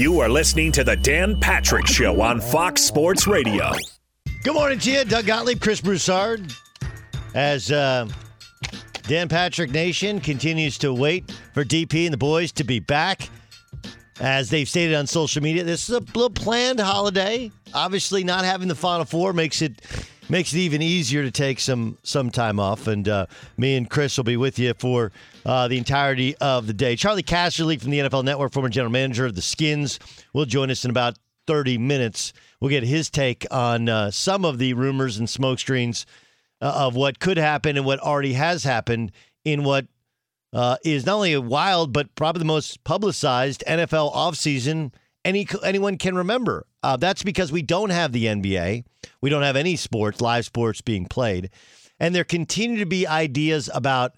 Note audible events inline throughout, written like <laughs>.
You are listening to the Dan Patrick Show on Fox Sports Radio. Good morning to you, Doug Gottlieb, Chris Broussard. As uh, Dan Patrick Nation continues to wait for DP and the boys to be back. As they've stated on social media, this is a planned holiday. Obviously, not having the Final Four makes it makes it even easier to take some some time off. And uh, me and Chris will be with you for uh, the entirety of the day. Charley Casserly from the NFL Network, former general manager of the Skins, will join us in about 30 minutes. We'll get his take on uh, some of the rumors and smokescreens uh, of what could happen and what already has happened in what uh, is not only a wild but probably the most publicized NFL offseason any anyone can remember. Uh, that's because we don't have the NBA, we don't have any sports, live sports being played, and there continue to be ideas about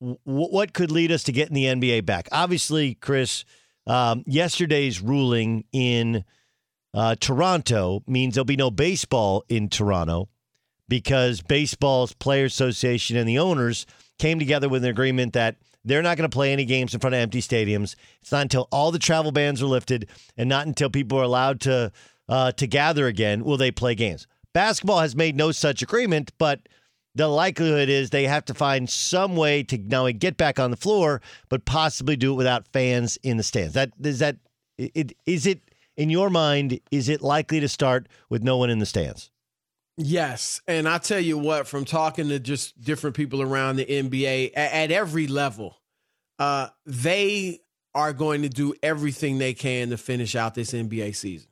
w- what could lead us to getting the NBA back. Obviously, Chris, um, yesterday's ruling in uh, Toronto means there'll be no baseball in Toronto because baseball's players association and the owners came together with an agreement that they're not going to play any games in front of empty stadiums. It's not until all the travel bans are lifted and not until people are allowed to uh, to gather again will they play games. Basketball has made no such agreement, but the likelihood is they have to find some way to only get back on the floor, but possibly do it without fans in the stands. That is that it is it in your mind? Is it likely to start with no one in the stands? Yes. And I tell you what, from talking to just different people around the NBA at, at every level, uh, they are going to do everything they can to finish out this NBA season.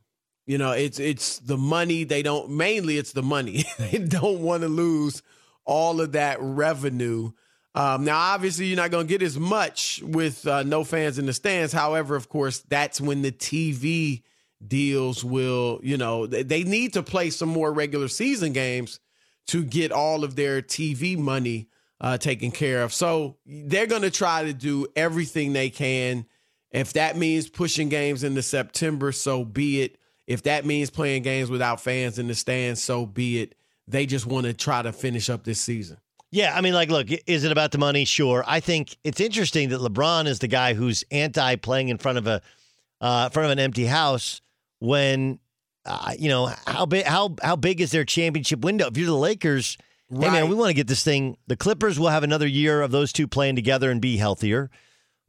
You know, it's it's the money they don't mainly it's the money. <laughs> they don't want to lose all of that revenue. Um, now, obviously, you're not going to get as much with uh, no fans in the stands. However, of course, that's when the TV deals will, you know, they need to play some more regular season games to get all of their TV money uh, taken care of. So they're going to try to do everything they can. If that means pushing games into September, so be it. If that means playing games without fans in the stands, so be it. They just want to try to finish up this season. Yeah, I mean, like, look, is it about the money? Sure. I think it's interesting that LeBron is the guy who's anti playing in front of a uh, front of an empty house when uh, you know how big how how big is their championship window? If you're the Lakers, right. hey man, we want to get this thing. The Clippers will have another year of those two playing together and be healthier.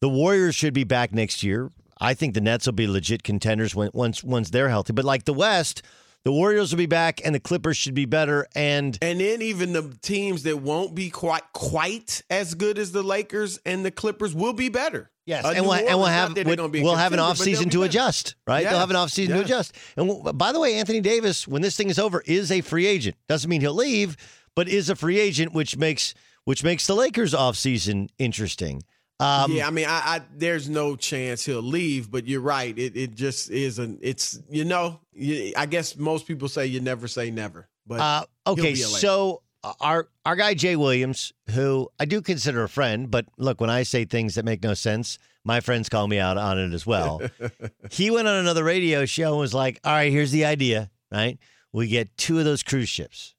The Warriors should be back next year. I think the Nets will be legit contenders when once once they're healthy. But like the West, the Warriors will be back and the Clippers should be better and and then even the teams that won't be quite quite as good as the Lakers and the Clippers will be better. Yes, uh, and, we'll, and we'll have we'll, we'll have an off season to adjust, right? Yes. They'll have an off season yes. to adjust. And we'll, by the way, Anthony Davis, when this thing is over, is a free agent. Doesn't mean he'll leave, but is a free agent, which makes which makes the Lakers off season interesting. Um, yeah, I mean, I, I, there's no chance he'll leave, but you're right. It it just isn't. It's you know, you, I guess most people say you never say never, but uh, okay. So uh, our our guy Jay Williams, who I do consider a friend, but look, when I say things that make no sense, my friends call me out on it as well. <laughs> he went on another radio show and was like, "All right, here's the idea. Right, we get two of those cruise ships."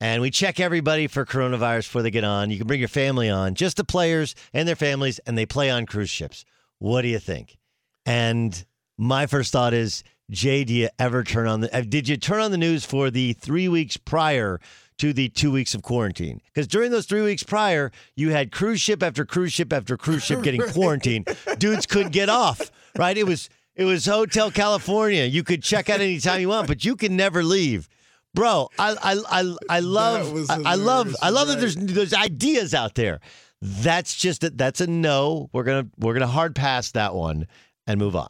And we check everybody for coronavirus before they get on. You can bring your family on, just the players and their families, and they play on cruise ships. What do you think? And my first thought is, Jay, do you ever turn on the? Uh, did you turn on the news for the three weeks prior to the two weeks of quarantine. Because during those three weeks prior, you had cruise ship after cruise ship after cruise ship getting <laughs> quarantined. Dudes couldn't get off, right? It was it was Hotel California. You could check out anytime you want, but you can never leave. Bro, I I I, I love I, I, love I love right. that there's there's ideas out there. That's just a, that's a no. We're gonna we're gonna hard pass that one and move on.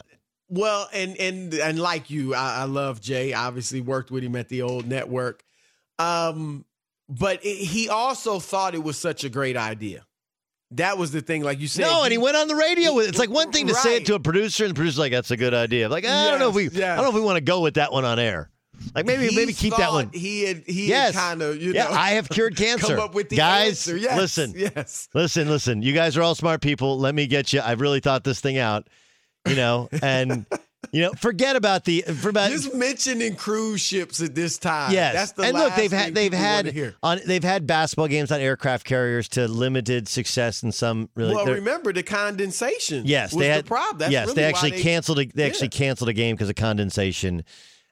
Well, and and and like you, I, I love Jay. Obviously, worked with him at the old network. Um, but it, he also thought it was such a great idea. That was the thing, like you said. No, and he went on the radio with it. It's like one thing to right. say it to a producer, and the producer's like, "That's a good idea." Like, I don't know if we, yes. I don't know if we want to go with that one on air. Like maybe he maybe keep that one. He had he yes. kind of you yeah, know. I have cured <laughs> cancer. Come up with the guys. Yes. Listen, yes, listen, listen. You guys are all smart people. Let me get you. I've really thought this thing out. You know, and You know, forget about the for about just mentioning cruise ships at this time. Yes, that's the and look, they've had they've had on they've had basketball games on aircraft carriers to limited success and some really. Well, remember the condensation. yes, was they had the problem. That's yes, really they actually they- canceled. A, they actually canceled a game because of condensation.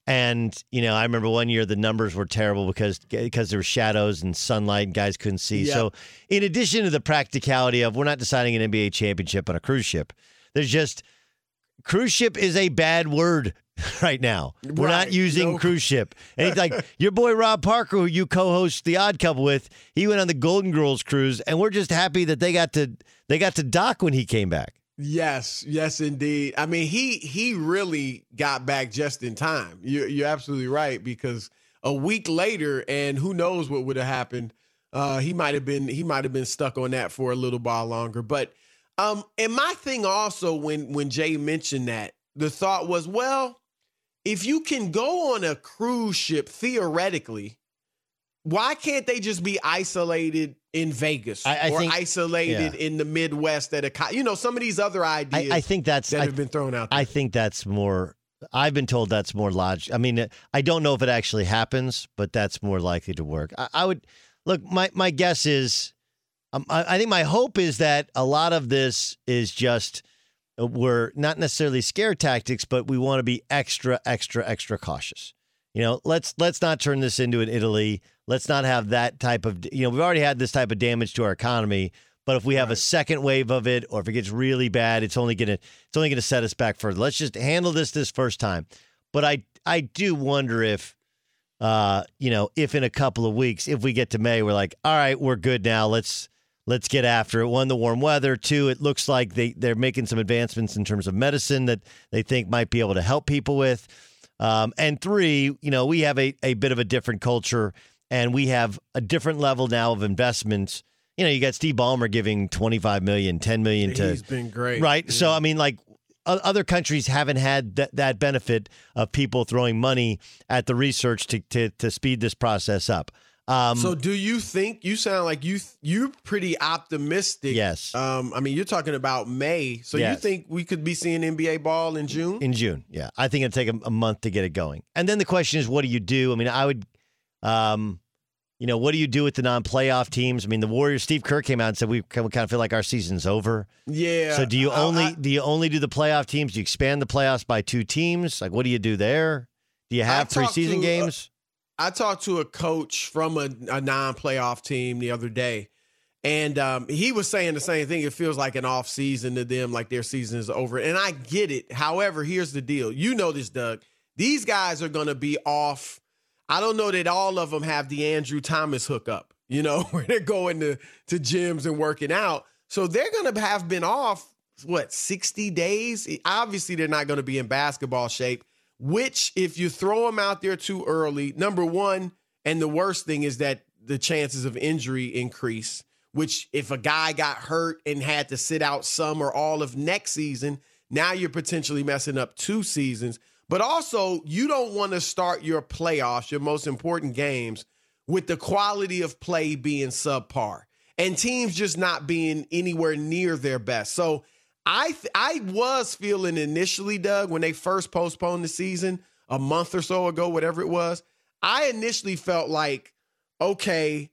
And you know, I remember one year the numbers were terrible because because there were shadows and sunlight, and guys couldn't see. Yep. So, in addition to the practicality of we're not deciding an NBA championship on a cruise ship, there's just cruise ship is a bad word <laughs> right now. We're not using No. cruise ship. <laughs> And it's like your boy Rob Parker, who you co-host The Odd Couple with, he went on the Golden Girls cruise, and we're just happy that they got to they got to dock when he came back. Yes, yes, indeed. I mean, he he really got back just in time. You're you're absolutely right because a week later, and who knows what would have happened. Uh, he might have been he might have been stuck on that for a little while longer. But um, and my thing also when when Jay mentioned that, the thought was, well, if you can go on a cruise ship theoretically, why can't they just be isolated in Vegas I- I or think- isolated yeah. in the Midwest at a co- you know some of these other ideas I think that's that I, have been thrown out there. I think that's more. I've been told that's more logical. I mean, I don't know if it actually happens, but that's more likely to work. I, I would look. My my guess is, um, I, I think my hope is that a lot of this is just uh, we're not necessarily scare tactics, but we want to be extra, extra, extra cautious. You know, let's let's not turn this into an Italy. Let's not have that type of. You know, we've already had this type of damage to our economy. But if we have a second wave of it, or if it gets really bad, it's only gonna it's only gonna set us back further. Let's just handle this this first time. But I I do wonder if, uh, you know, if in a couple of weeks, if we get to May, we're like, all right, we're good now. Let's let's get after it. One, the warm weather. Two, it looks like they they're making some advancements in terms of medicine that they think might be able to help people with. Um, and three, you know, we have a, a bit of a different culture and we have a different level now of investments. You know, you got Steve Ballmer giving 25 million, 10 million to He's been great, right. Yeah. So I mean, like other countries haven't had that, that benefit of people throwing money at the research to to, to speed this process up. Um, So, do you think you sound like you you're pretty optimistic? Yes. Um, I mean, you're talking about May, so you think we could be seeing NBA ball in June? in June, yeah, I think it'd take a, a month to get it going. And then the question is, what do you do? I mean, I would, um, you know, what do you do with the non-playoff teams? I mean, the Warriors. Steve Kerr came out and said we kind of feel like our season's over. yeah. So do you I- only I- do you only do the playoff teams? Do you expand the playoffs by two teams? Like, what do you do there? Do you have talked preseason to, uh, games? I talked to a coach from a, a non-playoff team the other day, and um, he was saying the same thing. It feels like an off season to them, like their season is over. And I get it. However, here's the deal. You know this, Doug. These guys are going to be off. I don't know that all of them have the Andrew Thomas hookup. You know, <laughs> where they're going to to gyms and working out. So they're going to have been off what 60 days. Obviously, they're not going to be in basketball shape which if you throw them out there too early, number one, and the worst thing is that the chances of injury increase. Which if a guy got hurt and had to sit out some or all of next season, now you're potentially messing up two seasons. But also, you don't want to start your playoffs, your most important games, with the quality of play being subpar and teams just not being anywhere near their best. So I th- I was feeling initially, Doug, when they first postponed the season a month or so ago, whatever it was. I initially felt like, okay,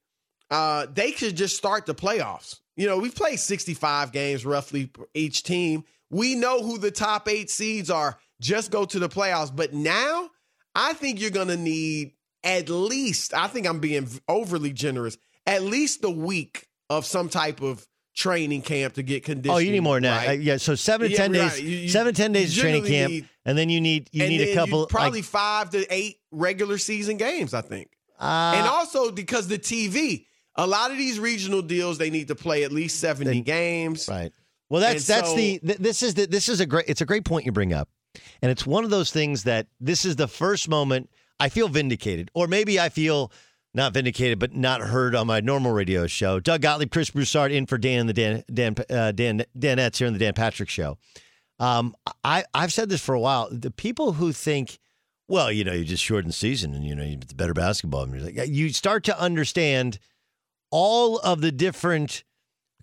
uh, they could just start the playoffs. You know, we've played 65 games roughly each team. We know who the top eight seeds are. Just go to the playoffs. But now, I think you're going to need at least, I think I'm being overly generous, at least a week of some type of training camp to get conditioned. Oh, you need more than that. right. Uh, yeah, so seven to Yeah, ten right. days, You- you- seven to ten days of training camp, need- and then you need you need a couple probably like, five to eight regular season games, I think. uh, and also because the TV, a lot of these regional deals, they need to play at least 70 They- games. Right. Well, that's And that's so- the th- this is the this is a great it's a great point you bring up, and it's one of those things that this is the first moment I feel vindicated, or maybe I feel not vindicated, but not heard on my normal radio show. Doug Gottlieb, Chris Broussard, in for Dan the Dan Dan uh, Dan Danettes here on the Dan Patrick Show. Um, I I've said this for a while. The people who think, well, you know, you just shorten the season and you know it's better basketball. And you're like, you start to understand all of the different.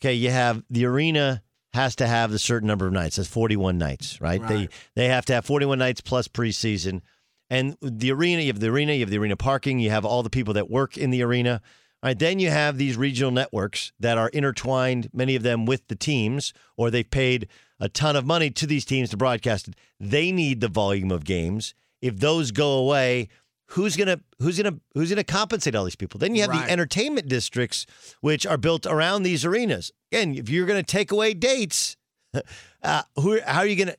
Okay, you have the arena has to have a certain number of nights. That's 41 nights, right? right? They they have to have 41 nights plus preseason. And the arena, you have the arena, you have the arena parking, you have all the people that work in the arena. All right, then you have these regional networks that are intertwined, many of them with the teams, or they've paid a ton of money to these teams to broadcast it. They need the volume of games. If those go away, who's gonna who's gonna who's gonna compensate all these people? Then you have right. the entertainment districts, which are built around these arenas. Again, if you're gonna take away dates, <laughs> uh, who how are you gonna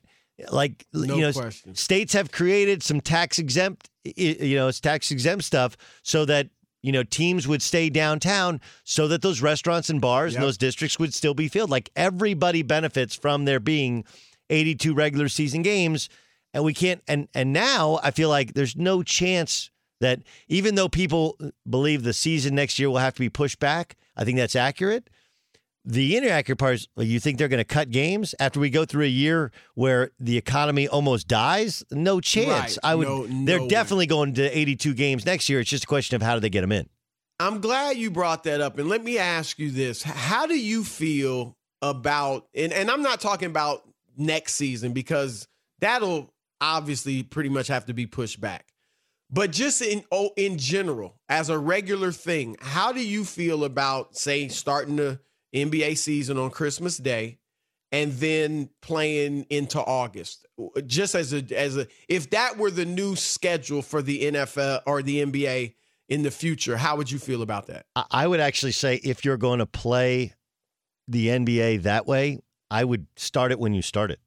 like no you know question. states have created some tax exempt you know it's tax exempt stuff so that you know teams would stay downtown so that those restaurants and bars yep. and those districts would still be filled like everybody benefits from there being 82 regular season games and we can't and and now I feel like there's no chance that even though people believe the season next year will have to be pushed back, I think that's accurate. The inaccurate part is you think they're going to cut games after we go through a year where the economy almost dies? No chance. Right. I would. No, they're no definitely way. going to 82 games next year. It's just a question of how do they get them in. I'm glad you brought that up, and let me ask you this: How do you feel about? And and I'm not talking about next season because that'll obviously pretty much have to be pushed back. But just in oh, in general, as a regular thing, how do you feel about say starting the NBA season on Christmas Day and then playing into August? Just as a as a if that were the new schedule for the NFL or the NBA in the future, how would you feel about that? I would actually say if you're going to play the NBA that way, I would start it when you start it.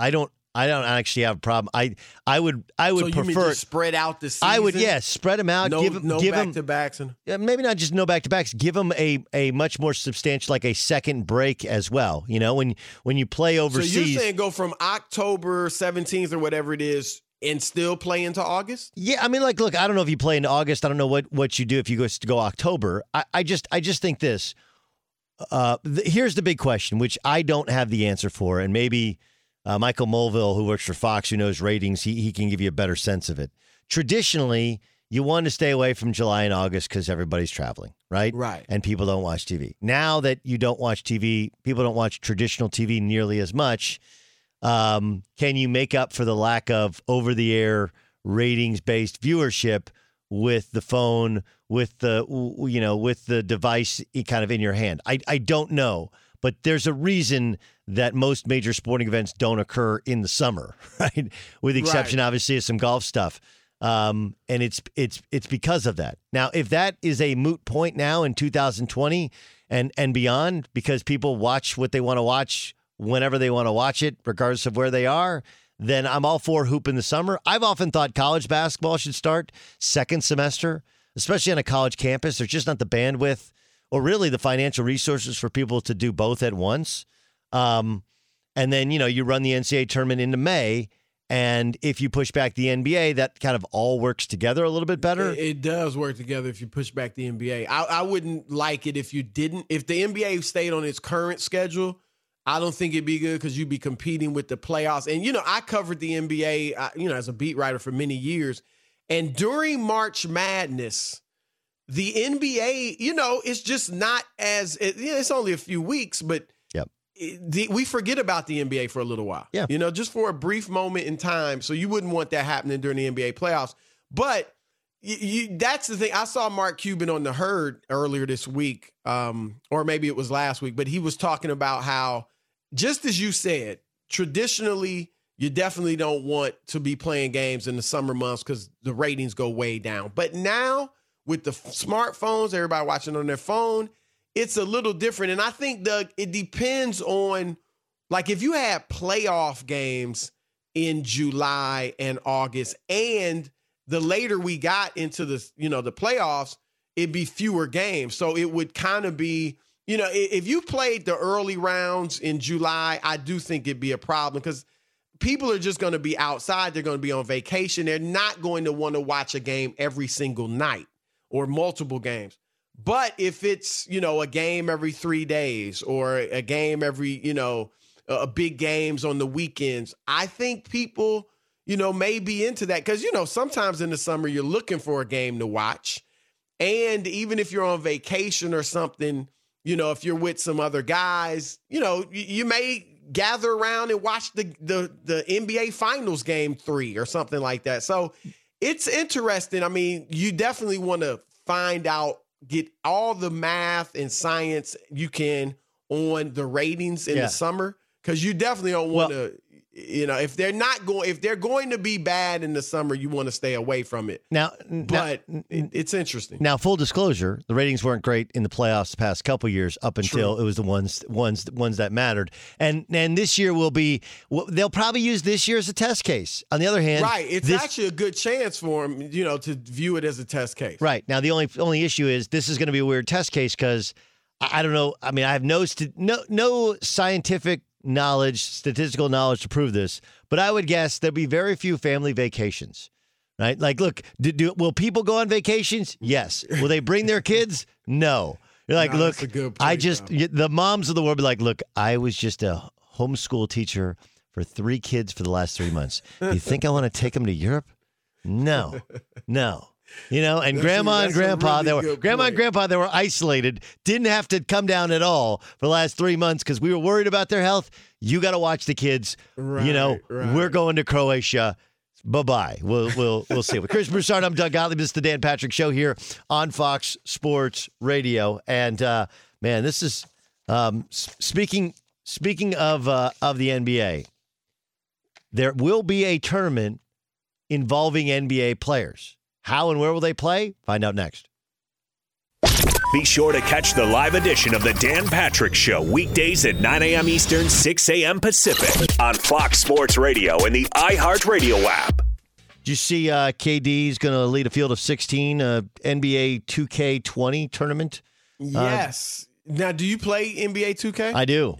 I don't I don't actually have a problem. I I would I would so prefer spread out the season. I would yes, yeah, spread them out. No, give them no give back them, to backs and yeah, maybe not just no back to backs. Give them a a much more substantial like a second break as well. You know when when you play overseas. So you're saying go from October 17th or whatever it is and still play into August? Yeah, I mean, like, look, I don't know if you play into August. I don't know what what you do if you go to go October. I, I just I just think this. Uh, th- here's the big question, which I don't have the answer for, and maybe uh, Michael Mulvihill, who works for Fox, who knows ratings, he, he can give you a better sense of it. Traditionally, you want to stay away from July and August because everybody's traveling, right? Right. And people don't watch TV. Now that you don't watch TV, people don't watch traditional TV nearly as much. Um, can you make up for the lack of over the air ratings based viewership with the phone, with the you know, with the device kind of in your hand? I I don't know, but there's a reason that most major sporting events don't occur in the summer, <laughs> right? With the exception, Right. obviously, of some golf stuff. Um, and it's it's it's because of that. Now, if that is a moot point now in 2020 and and beyond, because people watch what they want to watch whenever they want to watch it, regardless of where they are, then I'm all for hoop in the summer. I've often thought college basketball should start second semester, especially on a college campus. There's just not the bandwidth or really the financial resources for people to do both at once. Um, and then, you know, you run the NCAA tournament into May. And if you push back the NBA, that kind of all works together a little bit better. It, it does work together if you push back the NBA. I, I wouldn't like it if you didn't. If the NBA stayed on its current schedule, I don't think it'd be good because you'd be competing with the playoffs. And you know, I covered the NBA, uh, you know, as a beat writer for many years. And during March Madness, the NBA, you know, it's just not as it, you know, it's only a few weeks, but the, we forget about the NBA for a little while. Yeah. you know, just for a brief moment in time. So you wouldn't want that happening during the NBA playoffs. But you, you, that's the thing. I saw Mark Cuban on the herd earlier this week, um, or maybe it was last week, but he was talking about how, just as you said, traditionally you definitely don't want to be playing games in the summer months because the ratings go way down. But now with the f- smartphones, everybody watching on their phone, it's a little different. And I think Doug, it depends on like if you had playoff games in July and August, and the later we got into the you know the playoffs, it'd be fewer games. So it would kind of be you know if you played the early rounds in July, I do think it'd be a problem because people are just going to be outside. They're going to be on vacation. They're not going to want to watch a game every single night or multiple games. But if it's, you know, a game every three days or a game every, you know, uh, big games on the weekends, I think people, you know, may be into that. Cause, you know, sometimes in the summer you're looking for a game to watch. And even if you're on vacation or something, you know, if you're with some other guys, you know, you, you may gather around and watch the the the NBA Finals game three or something like that. So it's interesting. I mean, you definitely want to find out, get all the math and science you can on the ratings in Yeah. the summer because you definitely don't want Well- to. You know, if they're not going, if they're going to be bad in the summer, you want to stay away from it. Now, But now, it, it's interesting. now, full disclosure, the ratings weren't great in the playoffs the past couple years up until it was the ones ones ones that mattered. And and this year will be they'll probably use this year as a test case. On the other hand, Right. It's this- actually a good chance for them, you know, to view it as a test case. Right now, the only only issue is this is going to be a weird test case because I, I don't know. I mean, I have no no no scientific knowledge, statistical knowledge to prove this, but I would guess there'll be very few family vacations. Right? Like, look, do, do, will people go on vacations? Yes. Will they bring their kids? No. You're like, No, look, good I just though. the moms of the world be like, look, I was just a homeschool teacher for three kids for the last three months. You think I want to take them to Europe? No, no. You know, and That's a- grandma and grandpa, really they were grandma and grandpa, they were isolated, didn't have to come down at all for the last three months because we were worried about their health. You got to watch the kids. you know, Right, right. we're going to Croatia. Bye bye. We'll we'll we'll see. With <laughs> Chris Broussard, I'm Doug Gottlieb. This is the Dan Patrick Show here on Fox Sports Radio. And uh, man, this is um, speaking speaking of uh, of the NBA. There will be a tournament involving NBA players. How and where will they play? Find out next. Be sure to catch the live edition of the Dan Patrick Show weekdays at 9 a.m. Eastern, 6 a.m. Pacific on Fox Sports Radio and the iHeartRadio app. Did you see uh, KD's going to lead a field of 16 uh, NBA 2K20 tournament? Yes. now, do you play NBA 2K? I do.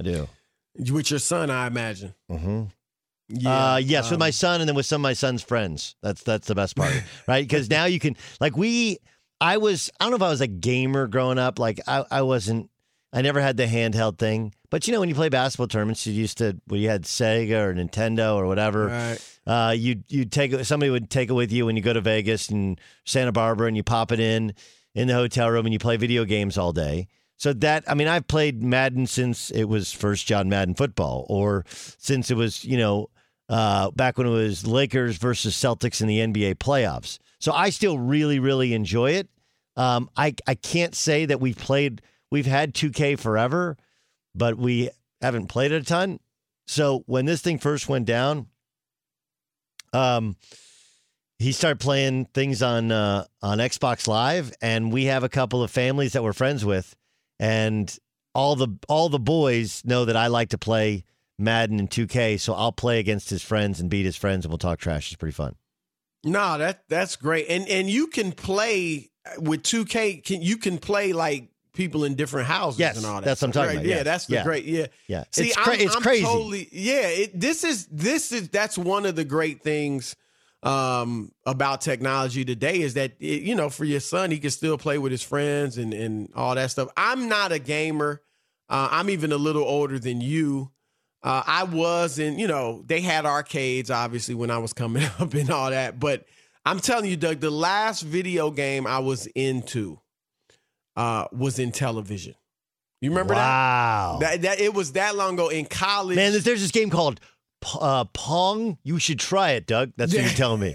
I do. With your son, I imagine. Mm-hmm. Yeah. uh, yes, with um, my son and then with some of my son's friends. That's that's the best part, <laughs> right? Because now you can like we. I was I don't know if I was a gamer growing up. Like I I wasn't. I never had the handheld thing. But you know when you play basketball tournaments, you used to when you had Sega or Nintendo or whatever. Right. Uh, you you take. Somebody would take it with you when you go to Vegas and Santa Barbara, and you pop it in in the hotel room, and you play video games all day. So that I mean, I've played Madden since it was first John Madden football, or since it was you know uh, back when it was Lakers versus Celtics in the NBA playoffs. So I still really really enjoy it. Um, I I can't say that we've played we've had 2K forever, but we haven't played it a ton. So when this thing first went down, um, he started playing things on uh, on Xbox Live, and we have a couple of families that we're friends with, and all the all the boys know that I like to play Madden and 2K, so I'll play against his friends and beat his friends, and we'll talk trash. It's pretty fun. No, that that's great. And and you can play with 2K. Can you can play like people in different houses Yes, and all that. that's what I'm talking right? about, Yeah, yes. that's the Yeah. great. Yeah. Yeah, See, it's, cra- I'm, it's I'm crazy. Totally, yeah. It, this is this is that's one of the great things um, about technology today is that it, you know for your son he can still play with his friends and and all that stuff. I'm not a gamer. Uh, I'm even a little older than you. Uh, I was in, you know, they had arcades obviously when I was coming <laughs> up and all that. But I'm telling you, Doug, the last video game I was into uh, was Intellivision. You remember wow. that? That that it was that long ago in college. Man, there's this game called uh, Pong. You should try it, Doug. That's what you're <laughs> telling me.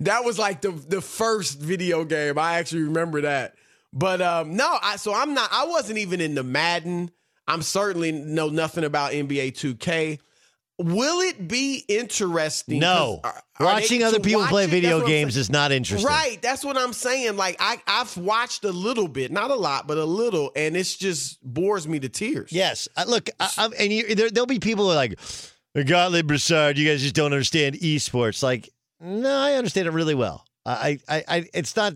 that was like the the first video game. I actually remember that. But um no, I so I'm not I wasn't even in the Madden. I'm certainly know nothing about NBA 2K. Will it be interesting? No. are- are watching other people watch play it? video That's what I'm games is not interesting. Right, that's what I'm saying. Like I, I've watched a little bit, not a lot, but a little, and it's just bores me to tears. Yes. Uh, look, I, and you, there, there'll be people who are like, Gottlieb Broussard, you guys just don't understand esports. Like, no, I understand it really well. I, I, I, it's not.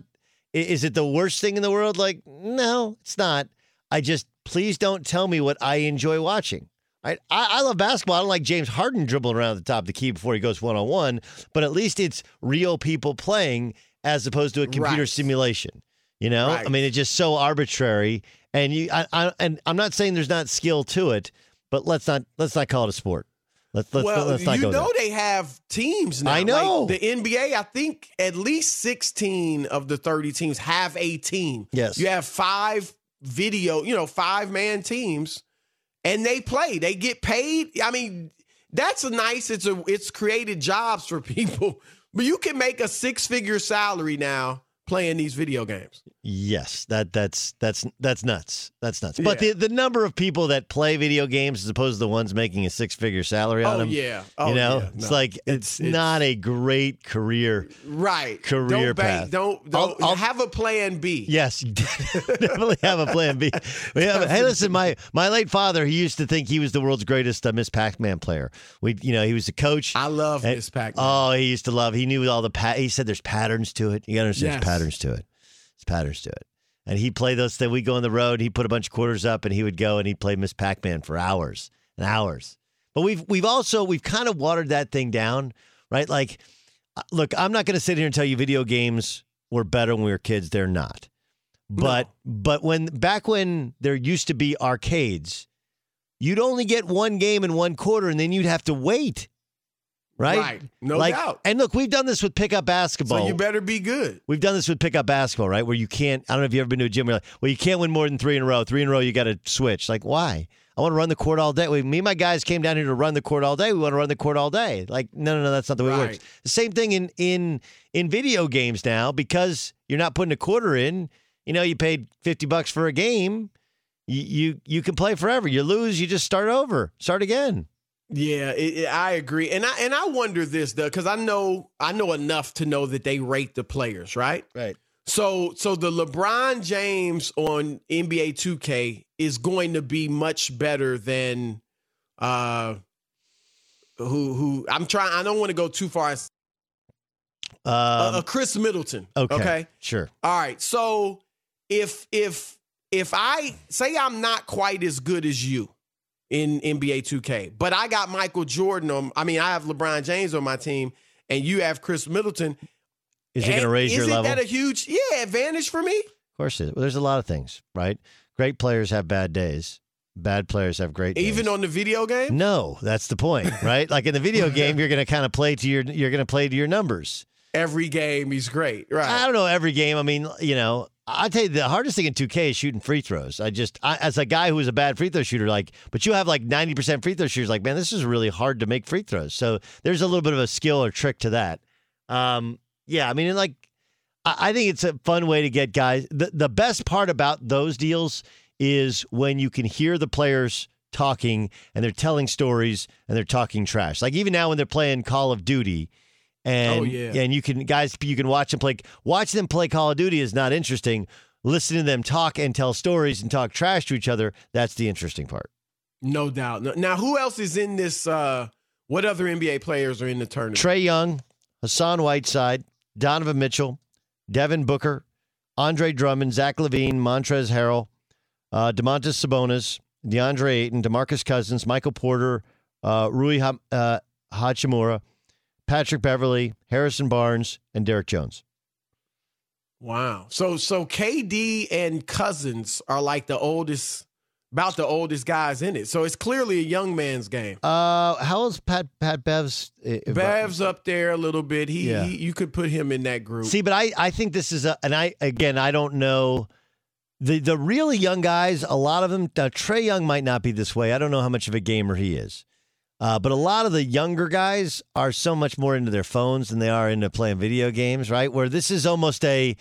Is it the worst thing in the world? Like, no, it's not. I just please don't tell me what I enjoy watching. Right? I, I love basketball. I don't like James Harden dribbling around the top of the key before he goes one on one, but at least it's real people playing as opposed to a computer Right. simulation. You know, I mean, it's just so arbitrary. And you, I, I, and I'm not saying there's not skill to it, but let's not let's not call it a sport. Let's let's, well, let's not you go know there. they have teams now. I know. Like the NBA, I think at least 16 of the 30 teams have a team. Yes. You have five video, you know, five man teams, and they play. They get paid. I mean, that's a nice. It's a it's created jobs for <laughs> people. But you can make a six figure salary now playing these video games. Yes, that that's that's that's nuts. That's nuts. But Yeah. the the number of people that play video games as opposed to the ones making a six figure salary on Oh them. yeah. Oh, you know, yeah. it's like it's, it's- not a great career. right career don't bank- path. Don't don't I'll- I'll- have a plan B. Yes, <laughs> definitely have a plan B. <laughs> We have, hey, listen, my my late father, he used to think he was the world's greatest uh, Miss Pac-Man player. We, you know, he was a coach. I love And- Miss Pac. Man. Oh, he used to love. He knew all the pat. He said there's patterns to it. You got to understand Yes. Patterns to it. There's patterns to it. And he'd play those. That We'd go on the road. He'd put a bunch of quarters up, and he would go and he'd play Miss Pac-Man for hours and hours. But we've we've also we've kind of watered that thing down, right? Like, uh, look, I'm not going to sit here and tell you video games were better when we were kids. They're not. But but when back when there used to be arcades, you'd only get one game in one quarter, and then you'd have to wait. Right? Right. No like, doubt. And look, we've done this with pickup basketball. So you better be good. We've done this with pickup basketball, right? Where you can't. I don't know if you've ever been to a gym where you're like, well, you can't win more than three in a row. Three in a row, you got to switch. Like, why? I want to run the court all day. We, me and my guys came down here to run the court all day. We want to run the court all day. Like, no, no, no, that's not the way it Right. works. The same thing in in in video games now because you're not putting a quarter in. You know, you paid fifty bucks for a game. You you, you can play forever. You lose, you just start over, start again. Yeah, it, it- I agree, and I and I wonder this though because I know I know enough to know that they rate the players, right? Right. So so the LeBron James on NBA 2K is going to be much better than uh who who I'm trying I don't want to go too far as Um, uh, uh, Khris Middleton. okay. okay. Sure. All right. So if if if I say I'm not quite as good as you in NBA 2K, but I got Michael Jordan on I mean I have LeBron James on my team and you have Khris Middleton. Is it going to raise your level? isn't that a huge yeah advantage for me? Of course, it is. Well, there's a lot of things, right? Great players have bad days. Bad players have great days. Even on the video game? no, that's the point, <laughs> right? like in the video game, you're going to kind of play to your you're going to play to your numbers. Every game he's great. Right. I don't know every game. I mean, you know, I tell you the hardest thing in 2K is shooting free throws. I just I, as a guy who was a bad free throw shooter, like, but you have like 90% free throw shooters. Like, man, this is really hard to make free throws. So there's a little bit of a skill or trick to that. Um, yeah, I mean, like, I, I think it's a fun way to get guys. The the best part about those deals is when you can hear the players talking and they're telling stories and they're talking trash. Like even now when they're playing Call of Duty. And Oh, yeah. and you can guys you can watch them play watch them play Call of Duty is not interesting. Listening to them talk and tell stories and talk trash to each other, that's the interesting part. No doubt. Now who else is in this uh what other NBA players are in the tournament? Trae Young, Hassan Whiteside, Donovan Mitchell, Devin Booker, Andre Drummond, Zach LaVine, Montrezl Harrell, uh, Domantas Sabonis, DeAndre Ayton, DeMarcus Cousins, Michael Porter, uh, Rui ha- uh, Hachimura, Patrick Beverley, Harrison Barnes, and Derrick Jones. Wow. So so KD and Cousins are like the oldest about the oldest guys in it. So it's clearly a young man's game. Uh, how old's Pat Pat Bev's? uh, Bev's up there a little bit. He, Yeah. he you could put him in that group. See, but I, I think this is a, and I again I don't know the the really young guys. A lot of them, uh, Trae Young might not be this way. I don't know how much of a gamer he is, uh, but a lot of the younger guys are so much more into their phones than they are into playing video games. Right, where this is almost a,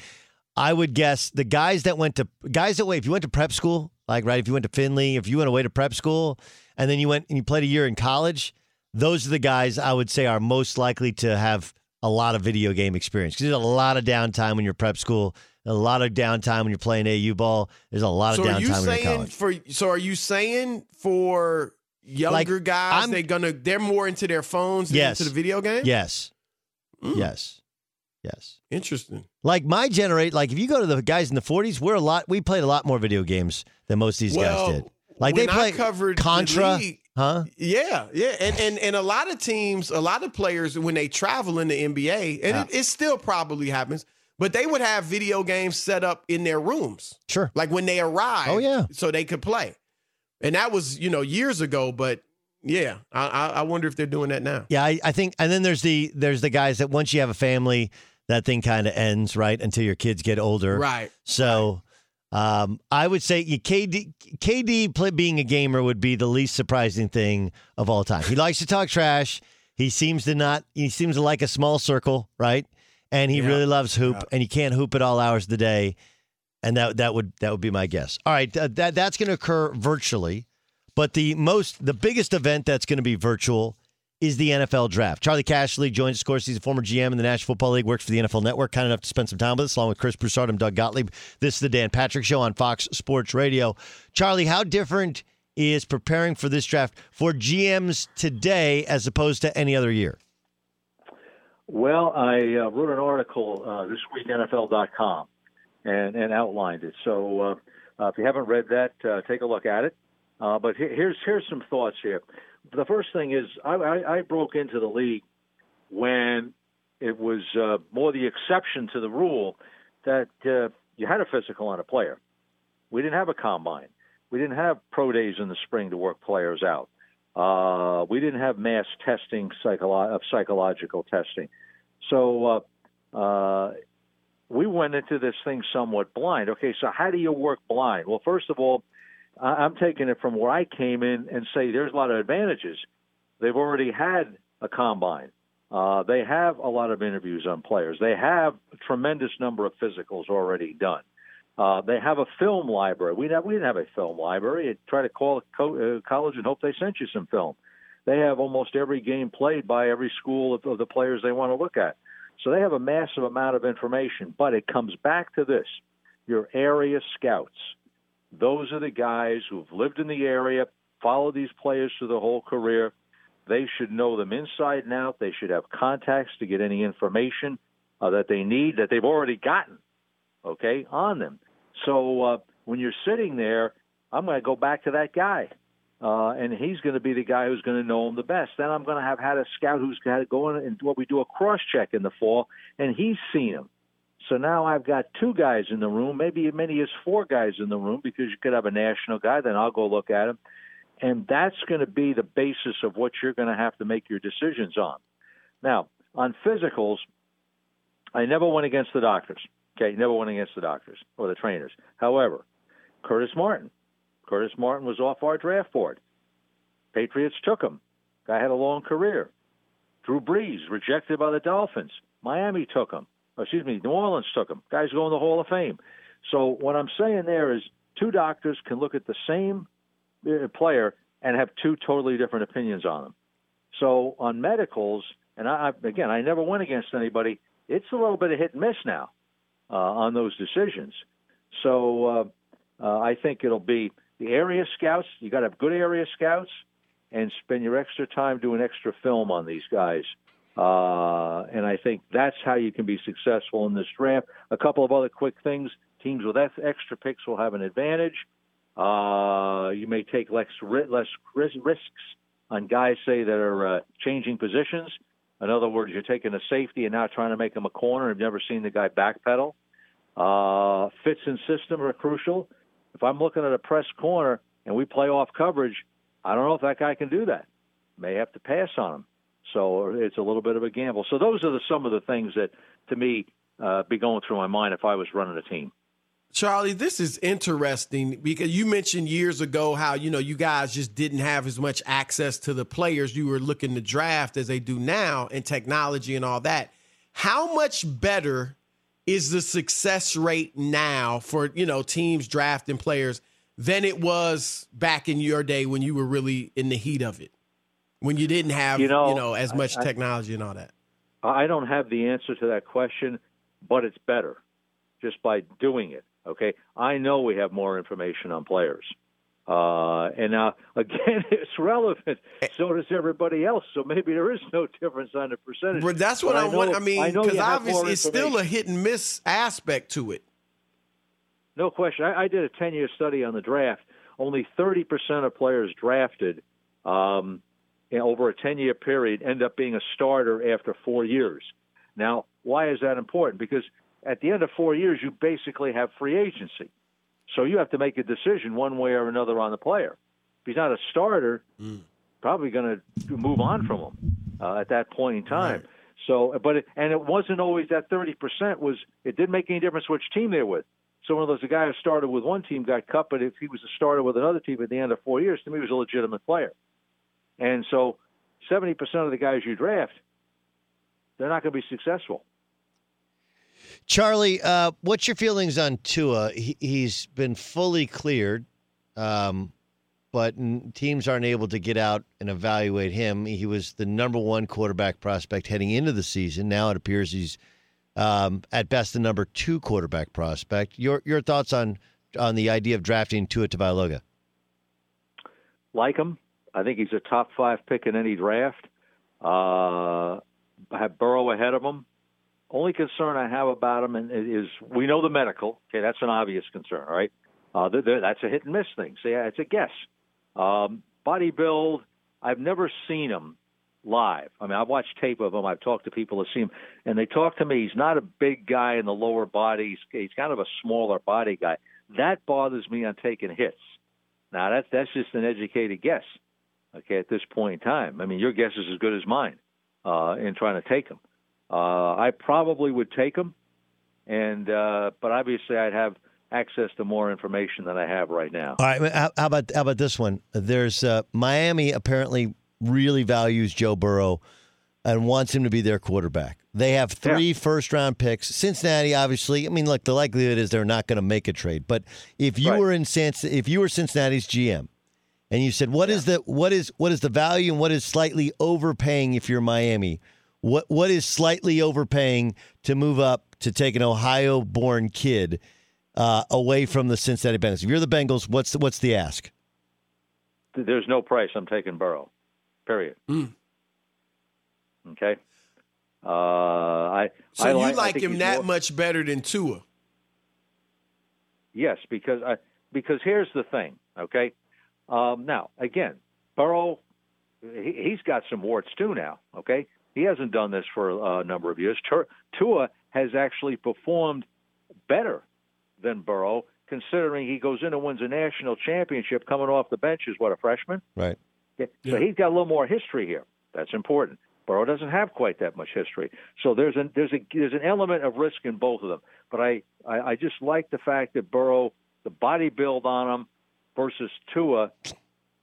I would guess the guys that went to guys that wait. If you went to prep school, like right, if you went to Findlay, if you went away to prep school, and then you went and you played a year in college, those are the guys I would say are most likely to have a lot of video game experience because there's a lot of downtime when you're prep school, a lot of downtime when you're playing AU ball. There's a lot of so downtime when you're in saying college. for so are you saying for younger guys I'm- they're gonna they're more into their phones than Yes. into the video game? Yes, Mm, yes, yes. Interesting. Like my generate, like if you go to the guys in the 40s, we're a lot. We played a lot more video games than most of these well, guys did. Like they played covered Contra, league, huh? Yeah, yeah, and and and a lot of teams, a lot of players, when they travel in the NBA, and it, it still probably happens, but they would have video games set up in their rooms, Sure. like when they arrive. Oh, yeah. so they could play, and that was you know years ago, but yeah, I I, wonder if they're doing that now. Yeah, I, I think, and then there's the there's the guys that once you have a family, that thing kind of ends right until your kids get older. Right. So, Um, I would say KD, KD being a gamer would be the least surprising thing of all time. He likes to talk trash. He seems to not. He seems to like a small circle, right? And he yeah. really loves hoop, yeah. and he can't hoop at all hours of the day. And that that would that would be my guess. All right, that that's going to occur virtually, but the most the biggest event that's going to be virtual is the NFL draft. Charley Casserly joins us. Of course, he's a former GM in the National Football League, works for the NFL Network, kind enough to spend some time with us, along with Chris Broussard and Doug Gottlieb. This is the Dan Patrick Show on Fox Sports Radio. Charley, how different is preparing for this draft for GMs today as opposed to any other year? Well, I uh, wrote an article uh, this week, NFL.com, and, and outlined it. So uh, uh, if you haven't read that, uh, take a look at it. But here's here's some thoughts here the first thing is I, I, I broke into the league when it was more the exception to the rule that you had a physical on a player. We didn't have a combine. We didn't have pro days in the spring to work players out. Uh, we didn't have mass testing psycholo- psychological testing. So uh, uh, we went into this thing somewhat blind. Okay, so how do you work blind? Well, first of all, I'm taking it from where I came in and say there's a lot of advantages. They've already had a combine. Uh, they have a lot of interviews on players. They have a tremendous number of physicals already done. Uh, they have a film library. We, have, we didn't have a film library. You try to call a co- uh, college and hope they sent you some film. They have almost every game played by every school of, of the players they want to look at. So they have a massive amount of information. But it comes back to this your area scouts those are the guys who've lived in the area, followed these players through the whole career. They should know them inside and out. They should have contacts to get any information uh, that they need that they've already gotten, okay, on them. So uh, when you're sitting there, I'm going to go back to that guy. Uh, and he's going to be the guy who's going to know him the best. Then I'm going to have had a scout who's got to go in and what we do a cross check in the fall, and he's seen him. So now I've got two guys in the room, maybe as many as four guys in the room, because you could have a national guy. Then I'll go look at him, and that's going to be the basis of what you're going to have to make your decisions on. Now, on physicals, I never went against the doctors. Okay, never went against the doctors or the trainers. However, Curtis Martin, Curtis Martin was off our draft board. Patriots took him. Guy had a long career. Drew Brees rejected by the Dolphins. Miami took him excuse me, New Orleans took him. Guys go in the Hall of Fame. So what I'm saying there is two doctors can look at the same uh, player and have two totally different opinions on them. So on medicals, and I, again, I never went against anybody. It's a little bit of hit and miss now uh, on those decisions. So uh, uh, I think it'll be the area scouts. You got to have good area scouts and spend your extra time doing extra film on these guys uh, and I think that's how you can be successful in this draft. A couple of other quick things. Teams with extra picks will have an advantage. Uh, you may take less, less risks on guys, say, that are uh, changing positions. In other words, you're taking a safety and now trying to make him a corner. You've never seen the guy backpedal. Uh, fits and system are crucial. If I'm looking at a press corner and we play off coverage, I don't know if that guy can do that. May have to pass on him. So it's a little bit of a gamble. So those are the, some of the things that, to me, uh, be going through my mind if I was running a team. Charley, this is interesting because you mentioned years ago how you know you guys just didn't have as much access to the players you were looking to draft as they do now, and technology and all that. How much better is the success rate now for you know teams drafting players than it was back in your day when you were really in the heat of it? when you didn't have you know, you know as much I, technology and all that? I don't have the answer to that question, but it's better just by doing it. Okay, I know we have more information on players. Uh, and now, <laughs> again, it's relevant. So does everybody else. So maybe there is no difference on the percentage. But that's what but I, I want. I mean, because obviously it's still a hit and miss aspect to it. No question. I, I did a 10 year study on the draft. Only 30% of players drafted um, over a 10 year period end up being a starter after four years. Now, why is that important? Because at the end of four years, you basically have free agency. So you have to make a decision one way or another on the player. If he's not a starter, mm. probably going to move on from him uh, at that point in time. Right. So, but it, and it wasn't always that thirty percent was. It didn't make any difference which team they were with. So one of those a guy who started with one team got cut, but if he was a starter with another team at the end of four years, to me, he was a legitimate player. And so, seventy percent of the guys you draft, they're not going to be successful. Charley, uh, what's your feelings on Tua? He, has been fully cleared, um, but teams aren't able to get out and evaluate him. He was the number one quarterback prospect heading into the season. Now it appears he's um, at best the number two quarterback prospect. Your your thoughts on on the idea of drafting Tua Tagovailoa? Like him, I think he's a top five pick in any draft. Uh, have Burrow ahead of him. Only concern I have about him is we know the medical. Okay, that's an obvious concern, right? Uh, that's a hit and miss thing. So yeah, it's a guess. Um, body build, I've never seen him live. I mean, I've watched tape of him. I've talked to people that see him, and they talk to me. He's not a big guy in the lower body. He's, he's kind of a smaller body guy. That bothers me on taking hits. Now, that's that's just an educated guess. Okay, at this point in time, I mean, your guess is as good as mine uh, in trying to take him. Uh, I probably would take them, and uh, but obviously I'd have access to more information than I have right now. All right, how about how about this one? There's uh, Miami apparently really values Joe Burrow and wants him to be their quarterback. They have three yeah. first round picks. Cincinnati, obviously, I mean, look, the likelihood is they're not going to make a trade. But if you right. were in San, if you were Cincinnati's GM, and you said, "What yeah. is the what is what is the value and what is slightly overpaying if you're Miami?" What what is slightly overpaying to move up to take an Ohio-born kid uh, away from the Cincinnati Bengals? If you're the Bengals, what's the, what's the ask? There's no price. I'm taking Burrow. Period. Mm. Okay. Uh, I so I you like, like him that more... much better than Tua? Yes, because I because here's the thing. Okay. Um, now again, Burrow, he, has got some warts too now. Okay, he hasn't done this for a number of years. Tua has actually performed better than Burrow, considering he goes in and wins a national championship coming off the bench as what a freshman. Right. So he's got a little more history here. That's important. Burrow doesn't have quite that much history, so there's an there's a there's an element of risk in both of them. But I I, I just like the fact that Burrow the body build on him versus Tua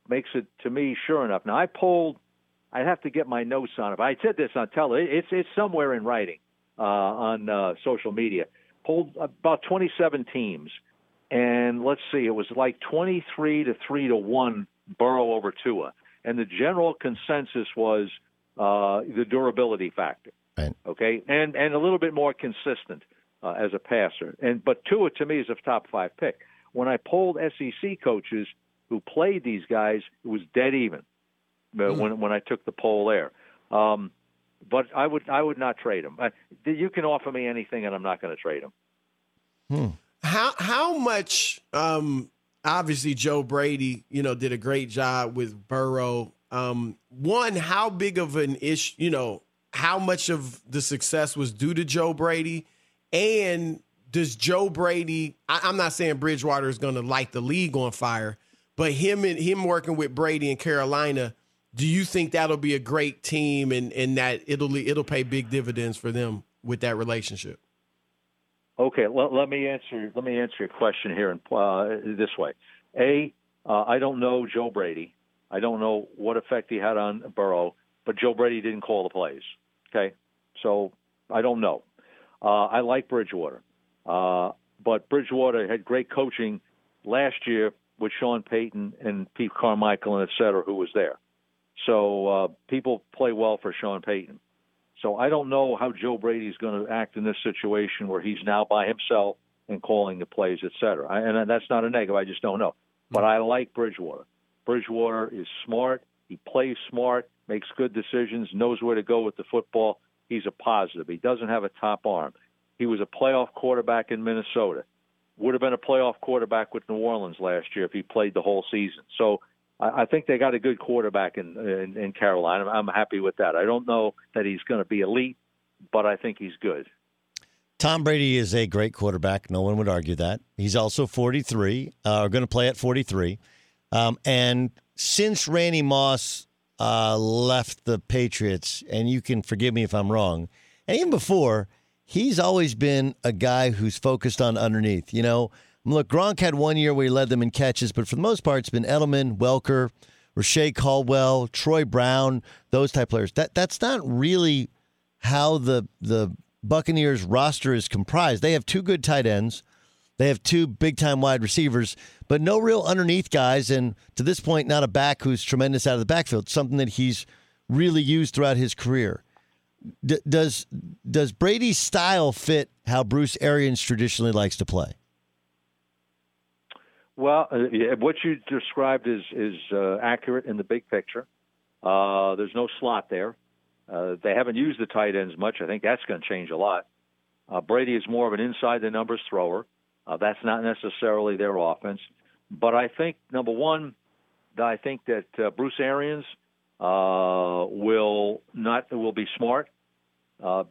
makes it to me sure enough. Now I polled. I'd have to get my notes on it. I said this on tele. It's it's somewhere in writing uh, on uh, social media. Polled about 27 teams, and let's see, it was like 23 to three to one Burrow over Tua and the general consensus was uh, the durability factor. Right. Okay, and and a little bit more consistent uh, as a passer. And but Tua to me is a top five pick. When I polled SEC coaches who played these guys, it was dead even mm. when when I took the poll there. Um, but I would I would not trade him. you can offer me anything, and I'm not going to trade him. Hmm. How how much um, obviously Joe Brady, you know, did a great job with Burrow. Um, one, how big of an issue, you know, how much of the success was due to Joe Brady? And does Joe Brady, I, am not saying Bridgewater is going to light the league on fire, but him and him working with Brady in Carolina, do you think that'll be a great team and, and that it'll it'll pay big dividends for them with that relationship? Okay, let, let me answer. Let me answer your question here in, uh, this way. A, uh, I don't know Joe Brady. I don't know what effect he had on Burrow, but Joe Brady didn't call the plays. Okay, so I don't know. Uh, I like Bridgewater, uh, but Bridgewater had great coaching last year with Sean Payton and Pete Carmichael and et cetera, who was there. So uh, people play well for Sean Payton. So I don't know how Joe Brady's going to act in this situation where he's now by himself and calling the plays, et cetera. And that's not a negative. I just don't know. But I like Bridgewater. Bridgewater is smart. He plays smart, makes good decisions, knows where to go with the football. He's a positive. He doesn't have a top arm. He was a playoff quarterback in Minnesota. Would have been a playoff quarterback with New Orleans last year if he played the whole season. So I, think they got a good quarterback in, in in Carolina. I'm happy with that. I don't know that he's going to be elite, but I think he's good. Tom Brady is a great quarterback. No one would argue that. He's also 43, uh, going to play at 43. Um, and since Randy Moss uh, left the Patriots, and you can forgive me if I'm wrong, and even before, he's always been a guy who's focused on underneath. You know, look, Gronk had one year where he led them in catches, but for the most part, it's been Edelman, Welker, Reche Caldwell, Troy Brown, those type players. That that's not really how the the Buccaneers roster is comprised. They have two good tight ends. They have two big time wide receivers, but no real underneath guys. And to this point, not a back who's tremendous out of the backfield, something that he's really used throughout his career. D- does does Brady's style fit how Bruce Arians traditionally likes to play? Well, uh, what you described is is uh, accurate in the big picture. Uh, there's no slot there. Uh, they haven't used the tight ends much. I think that's going to change a lot. Uh, Brady is more of an inside the numbers thrower. Uh, that's not necessarily their offense. But I think number one, I think that Bruce Arians will not will be smart.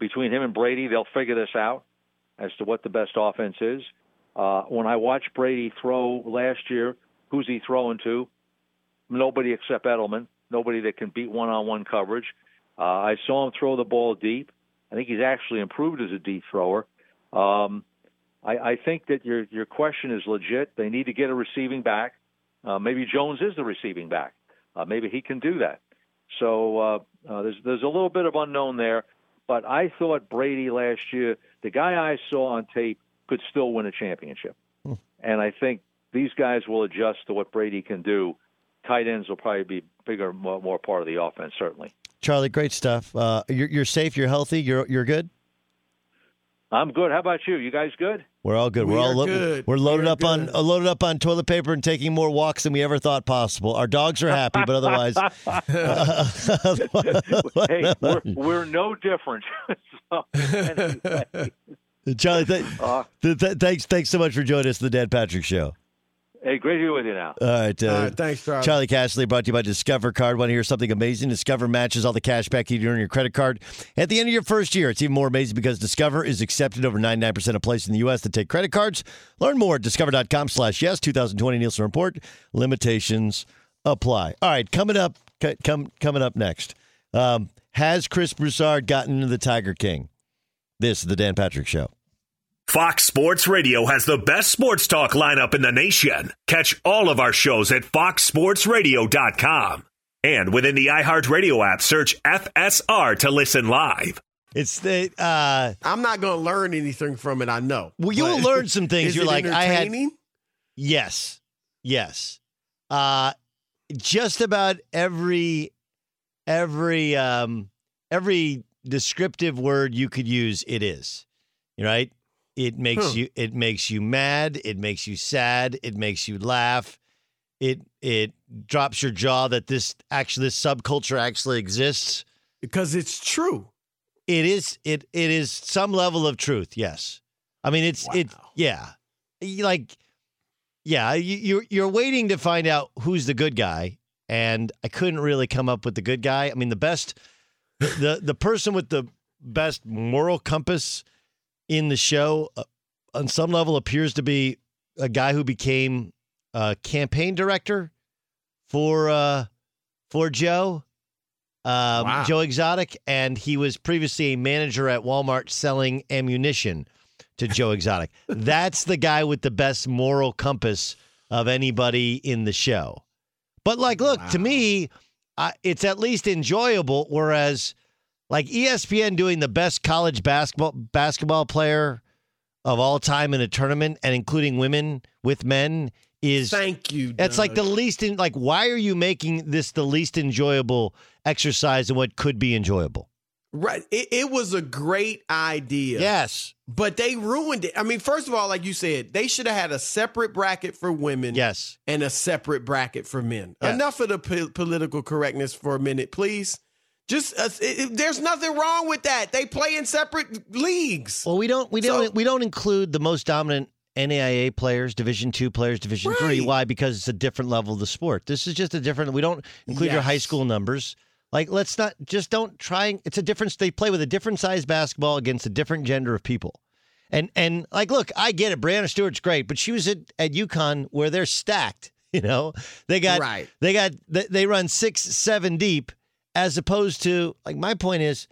Between him and Brady, they'll figure this out as to what the best offense is. Uh, when I watched Brady throw last year, who's he throwing to? Nobody except Edelman. Nobody that can beat one-on-one coverage. Uh, I saw him throw the ball deep. I think he's actually improved as a deep thrower. Um, I, I think that your your question is legit. They need to get a receiving back. Uh, maybe Jones is the receiving back. Uh, maybe he can do that. So uh, uh, there's there's a little bit of unknown there. But I thought Brady last year, the guy I saw on tape, could still win a championship. Hmm. And I think these guys will adjust to what Brady can do. Tight ends will probably be bigger, more, more part of the offense, certainly. Charley, great stuff. Uh, you're, you're safe. You're healthy. You're you're good. I'm good. How about you? You guys good? We're all good. We are all lo- good. We're loaded we up on uh, loaded up on toilet paper and taking more walks than we ever thought possible. Our dogs are happy, but otherwise, <laughs> <laughs> hey, we're, <laughs> we're no different. so, anyway. Charley, th- <laughs> uh, th- th- thanks thanks so much for joining us the Dan Patrick Show. Hey, great to be with you now. All right. Uh, all right thanks, Charley. Charley Casserly brought to you by Discover Card. Want to hear something amazing? Discover matches all the cash back you earn on your credit card. At the end of your first year, it's even more amazing because Discover is accepted over 99% of places in the U.S. that take credit cards. Learn more at discover.com slash yes, 2020 Nielsen Report. Limitations apply. All right, coming up, come, coming up next. Um, has Chris Broussard gotten into the Tiger King? This is the Dan Patrick Show. Fox Sports Radio has the best sports talk lineup in the nation. Catch all of our shows at foxsportsradio.com. And within the iHeartRadio app, search FSR to listen live. It's the. Uh, I'm not going to learn anything from it. I know. Well, you'll learn some <laughs> things. You're like, I had. Yes, yes. Uh, just about every, every, um, every descriptive word you could use, it is. Right? It makes huh. you it makes you mad, it makes you sad, it makes you laugh. It it drops your jaw that this actually this subculture actually exists because it's true. It is it it is some level of truth, yes. I mean it's wow. it yeah. Like yeah, you you're, you're waiting to find out who's the good guy and I couldn't really come up with the good guy. I mean the best the the person with the best moral compass in the show, uh, on some level, appears to be a guy who became a campaign director for uh, for Joe. Um, wow. Joe Exotic, and he was previously a manager at Walmart selling ammunition to Joe Exotic. <laughs> That's the guy with the best moral compass of anybody in the show. But like, look, wow. to me, uh, it's at least enjoyable. Whereas like ESPN doing the best college basketball basketball player of all time in a tournament and including women with men is thank you. That's like the least in like why are you making this the least enjoyable exercise and what could be enjoyable? Right. It, it, was a great idea. Yes. But they ruined it. I mean, first of all, like you said, they should have had a separate bracket for women. Yes. And a separate bracket for men. Yes. Enough of the po- political correctness for a minute, please. Just uh, it, there's nothing wrong with that. They play in separate leagues. Well, we don't we don't so, we don't include the most dominant NAIA players, Division two players, Division right. three. Why? Because it's a different level of the sport. This is just a different. We don't include yes. your high school numbers. Like, let's not just don't try. It's a difference. They play with a different size basketball against a different gender of people. And and like, look, I get it. Breanna Stewart's great, but she was at at UConn where they're stacked. <laughs> You know, they got right. They got they run six seven deep as opposed to like my point is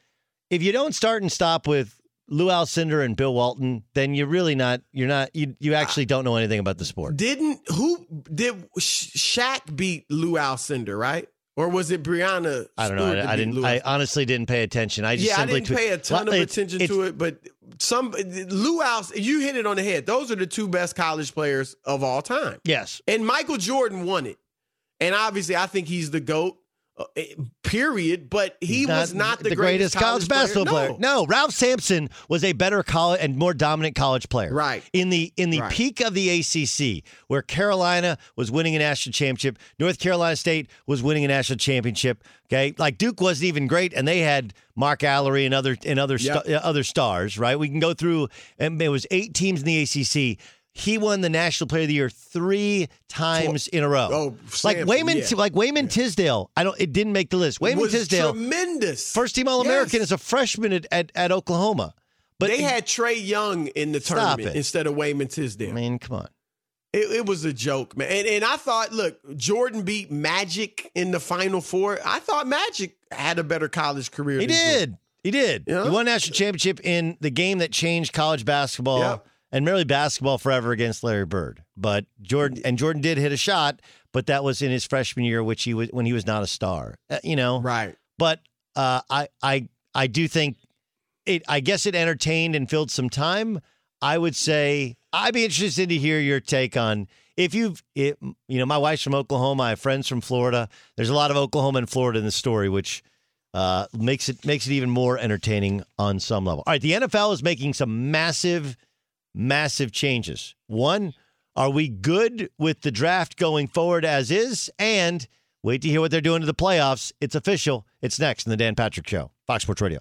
if you don't start and stop with Lou Alcindor and Bill Walton, then you're really not. You're not. You you actually don't know anything about the sport. Didn't who did Shaq beat Lou Alcindor, right? Or was it Breanna? I don't know. I, I didn't. Lou I honestly didn't pay attention. I just yeah, I didn't pay a ton of it's- attention it's- to it, but some Lou Al, you hit it on the head. Those are the two best college players of all time, Yes, and Michael Jordan won it. And obviously, I think he's the goat. Uh, eh, period. But he He's was not the, greatest, college, basketball player. No, Ralph Sampson was a better college and more dominant college player. Right. In the in the Right. peak of the ACC, where Carolina was winning a national championship, North Carolina State was winning a national championship. Okay, like Duke wasn't even great, and they had Mark Alarie and other and other Yep. uh, other stars. Right. We can go through, and it was eight teams in the ACC. He won the National Player of the Year three times in a row. Oh, like Wayman, yeah. like Wayman Tisdale. I don't. It didn't make the list. Wayman was Tisdale, tremendous. First team All American Yes. as a freshman at, at, at Oklahoma. But they had Trae Young in the tournament it. instead of Wayman Tisdale. I mean, come on. It, it was a joke, man. And, and I thought, look, Jordan beat Magic in the Final Four. I thought Magic had a better college career. He than Jordan. did. He did. Yeah. He won national championship in the game that changed college basketball Yep. And merely basketball forever against Larry Bird. But Jordan and Jordan did hit a shot, but that was in his freshman year, which he was when he was not a star. Uh, you know, Right. But uh, I I I do think it. I guess it entertained and filled some time. I would say I'd be interested to hear your take on if you've it, you know my wife's from Oklahoma. I have friends from Florida. There's a lot of Oklahoma and Florida in the story, which uh, makes it makes it even more entertaining on some level. All right, the NFL is making some massive, massive changes. One, are we good with the draft going forward as is? And wait to hear what they're doing to the playoffs. It's official. It's next in the Dan Patrick Show, Fox Sports Radio.